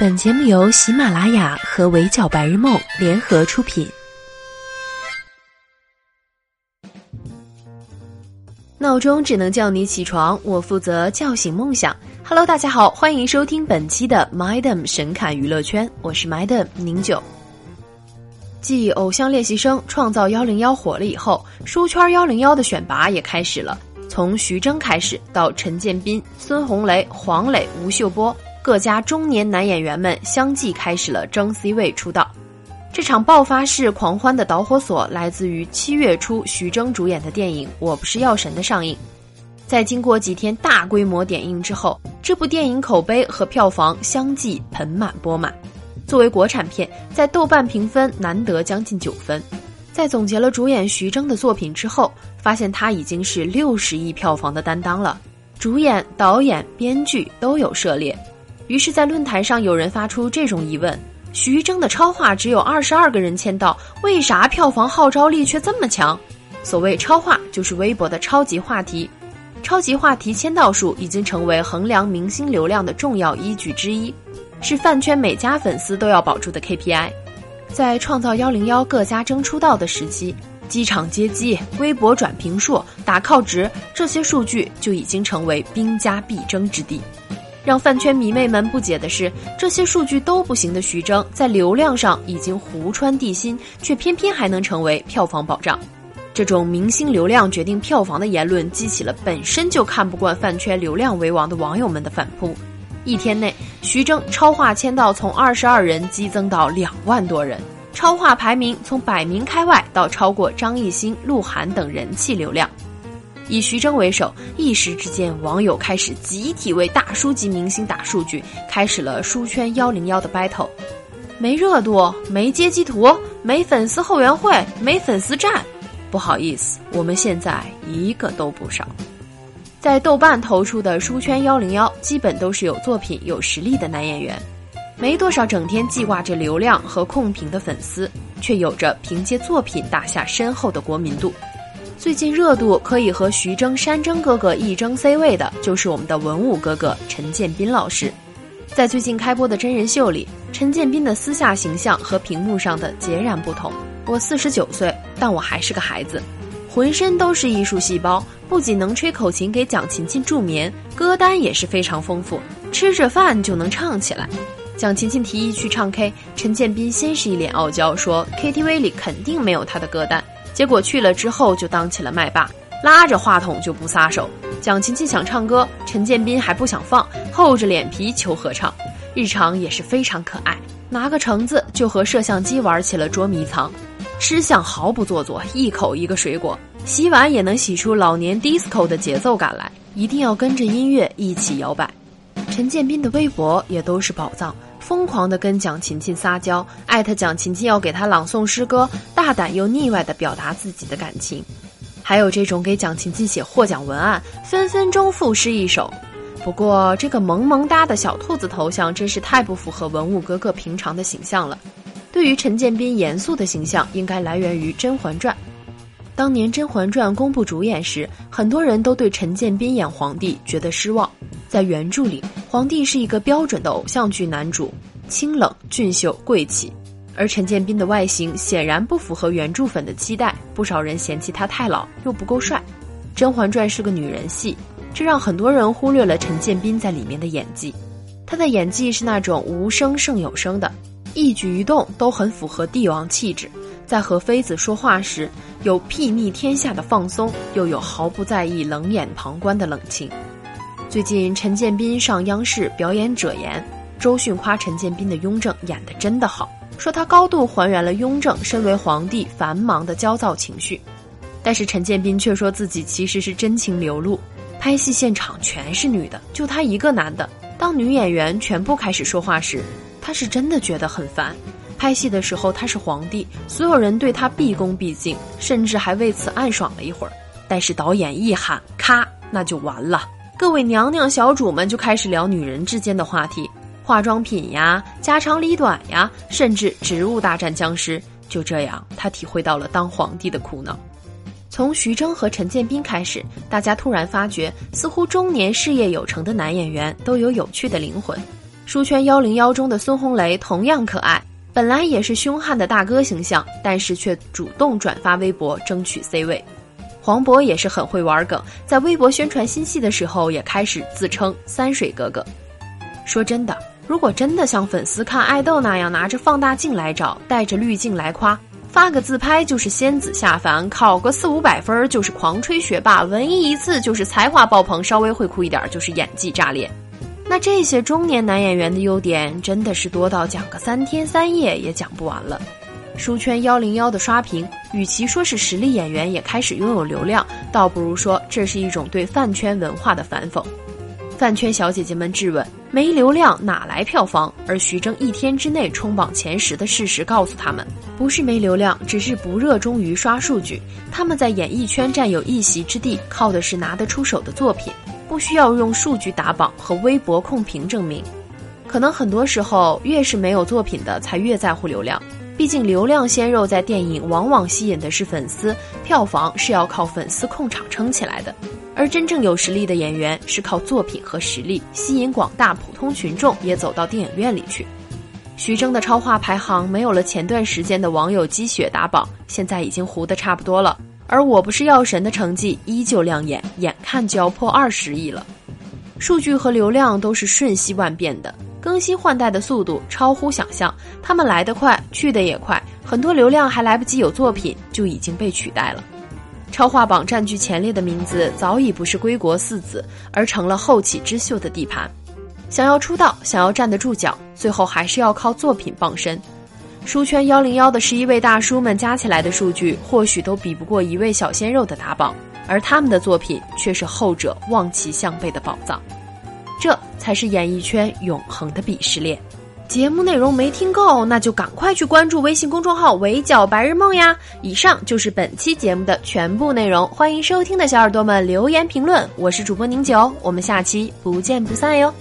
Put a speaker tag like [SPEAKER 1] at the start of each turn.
[SPEAKER 1] 本节目由喜马拉雅和围剿白日梦联合出品。闹钟只能叫你起床，我负责叫醒梦想。Hello，大家好，欢迎收听本期的 Madam 神侃娱乐圈，我是 Madam 宁九。继《偶像练习生》《创造幺零幺》火了以后，书圈幺零幺的选拔也开始了。从徐峥开始，到陈建斌、孙红雷、黄磊、吴秀波。各家中年男演员们相继开始了争 C 位出道，这场爆发式狂欢的导火索来自于七月初徐峥主演的电影《我不是药神》的上映。在经过几天大规模点映之后，这部电影口碑和票房相继盆满钵满。作为国产片，在豆瓣评分难得将近九分。在总结了主演徐峥的作品之后，发现他已经是六十亿票房的担当了，主演、导演、编剧都有涉猎。于是，在论坛上有人发出这种疑问：徐峥的超话只有二十二个人签到，为啥票房号召力却这么强？所谓超话，就是微博的超级话题。超级话题签到数已经成为衡量明星流量的重要依据之一，是饭圈每家粉丝都要保住的 KPI。在创造幺零幺各家争出道的时期，机场接机、微博转评数、打靠值这些数据就已经成为兵家必争之地。让饭圈迷妹们不解的是，这些数据都不行的徐峥，在流量上已经湖穿地心，却偏偏还能成为票房保障。这种明星流量决定票房的言论，激起了本身就看不惯饭圈流量为王的网友们的反扑。一天内，徐峥超话签到从二十二人激增到两万多人，超话排名从百名开外到超过张艺兴、鹿晗等人气流量。以徐峥为首，一时之间，网友开始集体为大叔级明星打数据，开始了书圈幺零幺的 battle。没热度，没接机图，没粉丝后援会，没粉丝站，不好意思，我们现在一个都不少。在豆瓣投出的书圈幺零幺，基本都是有作品、有实力的男演员，没多少整天记挂着流量和控评的粉丝，却有着凭借作品打下深厚的国民度。最近热度可以和徐峥、山珍哥哥一争 C 位的，就是我们的文武哥哥陈建斌老师。在最近开播的真人秀里，陈建斌的私下形象和屏幕上的截然不同。我四十九岁，但我还是个孩子，浑身都是艺术细胞，不仅能吹口琴给蒋勤勤助眠，歌单也是非常丰富，吃着饭就能唱起来。蒋勤勤提议去唱 K，陈建斌先是一脸傲娇，说 KTV 里肯定没有他的歌单。结果去了之后就当起了麦霸，拉着话筒就不撒手。蒋勤勤想唱歌，陈建斌还不想放，厚着脸皮求合唱。日常也是非常可爱，拿个橙子就和摄像机玩起了捉迷藏，吃相毫不做作，一口一个水果。洗碗也能洗出老年 disco 的节奏感来，一定要跟着音乐一起摇摆。陈建斌的微博也都是宝藏。疯狂地跟蒋勤勤撒娇，艾特蒋勤勤要给他朗诵诗歌，大胆又腻歪地表达自己的感情。还有这种给蒋勤勤写获奖文案，分分钟赋诗一首。不过这个萌萌哒的小兔子头像真是太不符合文武哥哥平常的形象了。对于陈建斌严肃的形象，应该来源于《甄嬛传》。当年《甄嬛传》公布主演时，很多人都对陈建斌演皇帝觉得失望。在原著里，皇帝是一个标准的偶像剧男主，清冷、俊秀、贵气，而陈建斌的外形显然不符合原著粉的期待，不少人嫌弃他太老又不够帅。《甄嬛传》是个女人戏，这让很多人忽略了陈建斌在里面的演技。他的演技是那种无声胜有声的，一举一动都很符合帝王气质。在和妃子说话时，有睥睨天下的放松，又有毫不在意冷眼旁观的冷清。最近陈建斌上央视表演者言，周迅夸陈建斌的雍正演得真的好，说他高度还原了雍正身为皇帝繁忙的焦躁情绪。但是陈建斌却说自己其实是真情流露，拍戏现场全是女的，就他一个男的。当女演员全部开始说话时，他是真的觉得很烦。拍戏的时候他是皇帝，所有人对他毕恭毕敬，甚至还为此暗爽了一会儿。但是导演一喊咔，那就完了。各位娘娘小主们就开始聊女人之间的话题，化妆品呀，家长里短呀，甚至植物大战僵尸。就这样，他体会到了当皇帝的苦恼。从徐峥和陈建斌开始，大家突然发觉，似乎中年事业有成的男演员都有有趣的灵魂。书圈幺零幺中的孙红雷同样可爱，本来也是凶悍的大哥形象，但是却主动转发微博争取 C 位。黄渤也是很会玩梗，在微博宣传新戏的时候，也开始自称三水哥哥。说真的，如果真的像粉丝看爱豆那样拿着放大镜来找，带着滤镜来夸，发个自拍就是仙子下凡，考个四五百分就是狂吹学霸，文艺一次就是才华爆棚，稍微会哭一点就是演技炸裂。那这些中年男演员的优点真的是多到讲个三天三夜也讲不完了。书圈幺零幺的刷屏，与其说是实力演员也开始拥有流量，倒不如说这是一种对饭圈文化的反讽。饭圈小姐姐们质问：没流量哪来票房？而徐峥一天之内冲榜前十的事实告诉他们，不是没流量，只是不热衷于刷数据。他们在演艺圈占有一席之地，靠的是拿得出手的作品，不需要用数据打榜和微博控评证明。可能很多时候，越是没有作品的，才越在乎流量。毕竟，流量鲜肉在电影往往吸引的是粉丝，票房是要靠粉丝控场撑起来的。而真正有实力的演员是靠作品和实力吸引广大普通群众也走到电影院里去。徐峥的超话排行没有了前段时间的网友积雪打榜，现在已经糊得差不多了。而我不是药神的成绩依旧亮眼，眼看就要破二十亿了。数据和流量都是瞬息万变的。更新换代的速度超乎想象，他们来得快，去得也快，很多流量还来不及有作品就已经被取代了。超话榜占据前列的名字早已不是归国四子，而成了后起之秀的地盘。想要出道，想要站得住脚，最后还是要靠作品傍身。书圈幺零幺的十一位大叔们加起来的数据，或许都比不过一位小鲜肉的打榜，而他们的作品却是后者望其项背的宝藏。这才是演艺圈永恒的鄙视链。节目内容没听够，那就赶快去关注微信公众号“围剿白日梦”呀！以上就是本期节目的全部内容，欢迎收听的小耳朵们留言评论。我是主播宁九，我们下期不见不散哟。